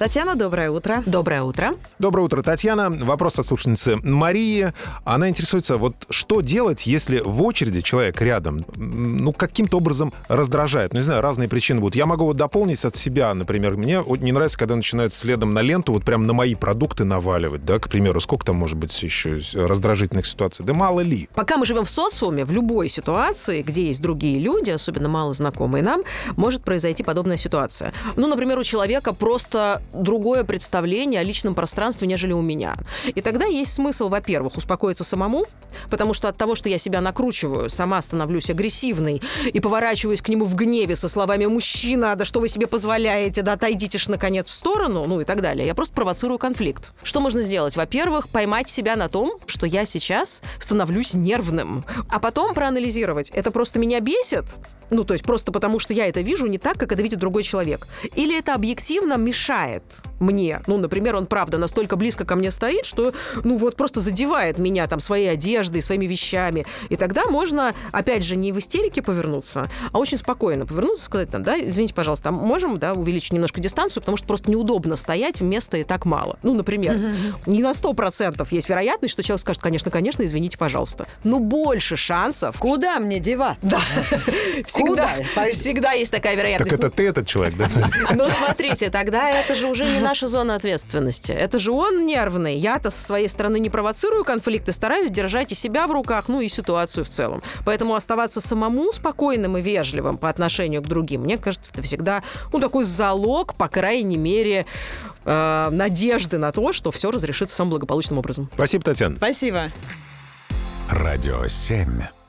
Татьяна, доброе утро. Доброе утро. Доброе утро, Татьяна. Вопрос от слушательницы Марии. Она интересуется, вот что делать, если в очереди человек рядом, ну, каким-то образом раздражает? Ну, не знаю, разные причины будут. Я могу вот дополнить от себя, например. Мне не нравится, когда начинают следом на ленту вот прям на мои продукты наваливать, да, к примеру. Сколько там может быть еще раздражительных ситуаций? Да мало ли. Пока мы живем в социуме, в любой ситуации, где есть другие люди, особенно мало знакомые нам, может произойти подобная ситуация. Ну, например, у человека просто другое представление о личном пространстве, нежели у меня. И тогда есть смысл, во-первых, успокоиться самому, потому что от того, что я себя накручиваю, сама становлюсь агрессивной и поворачиваюсь к нему в гневе со словами «мужчина, да что вы себе позволяете, да отойдите ж наконец в сторону», ну и так далее. Я просто провоцирую конфликт. Что можно сделать? Во-первых, поймать себя на том, что я сейчас становлюсь нервным, а потом проанализировать. Это просто меня бесит? Ну, то есть просто потому, что я это вижу не так, как это видит другой человек. Или это объективно мешает correto. Мне. Ну, например, он, правда, настолько близко ко мне стоит, что, ну, вот просто задевает меня там своей одеждой, своими вещами. И тогда можно, опять же, не в истерике повернуться, а очень спокойно повернуться, сказать там, да, извините, пожалуйста, там можем, да, увеличить немножко дистанцию, потому что просто неудобно стоять, места и так мало. Ну, например, не на сто процентов есть вероятность, что человек скажет, конечно, конечно, извините, пожалуйста. Но больше шансов. Куда мне деваться? Да. Всегда, всегда есть такая вероятность. Так это ты этот человек, да? Но смотрите, тогда это же уже не наша зона ответственности. Это же он нервный. Я-то со своей стороны не провоцирую конфликты, стараюсь держать и себя в руках, ну и ситуацию в целом. Поэтому оставаться самому спокойным и вежливым по отношению к другим, мне кажется, это всегда ну, такой залог, по крайней мере, э, надежды на то, что все разрешится самым благополучным образом. Спасибо, Татьяна. Спасибо. Радио 7.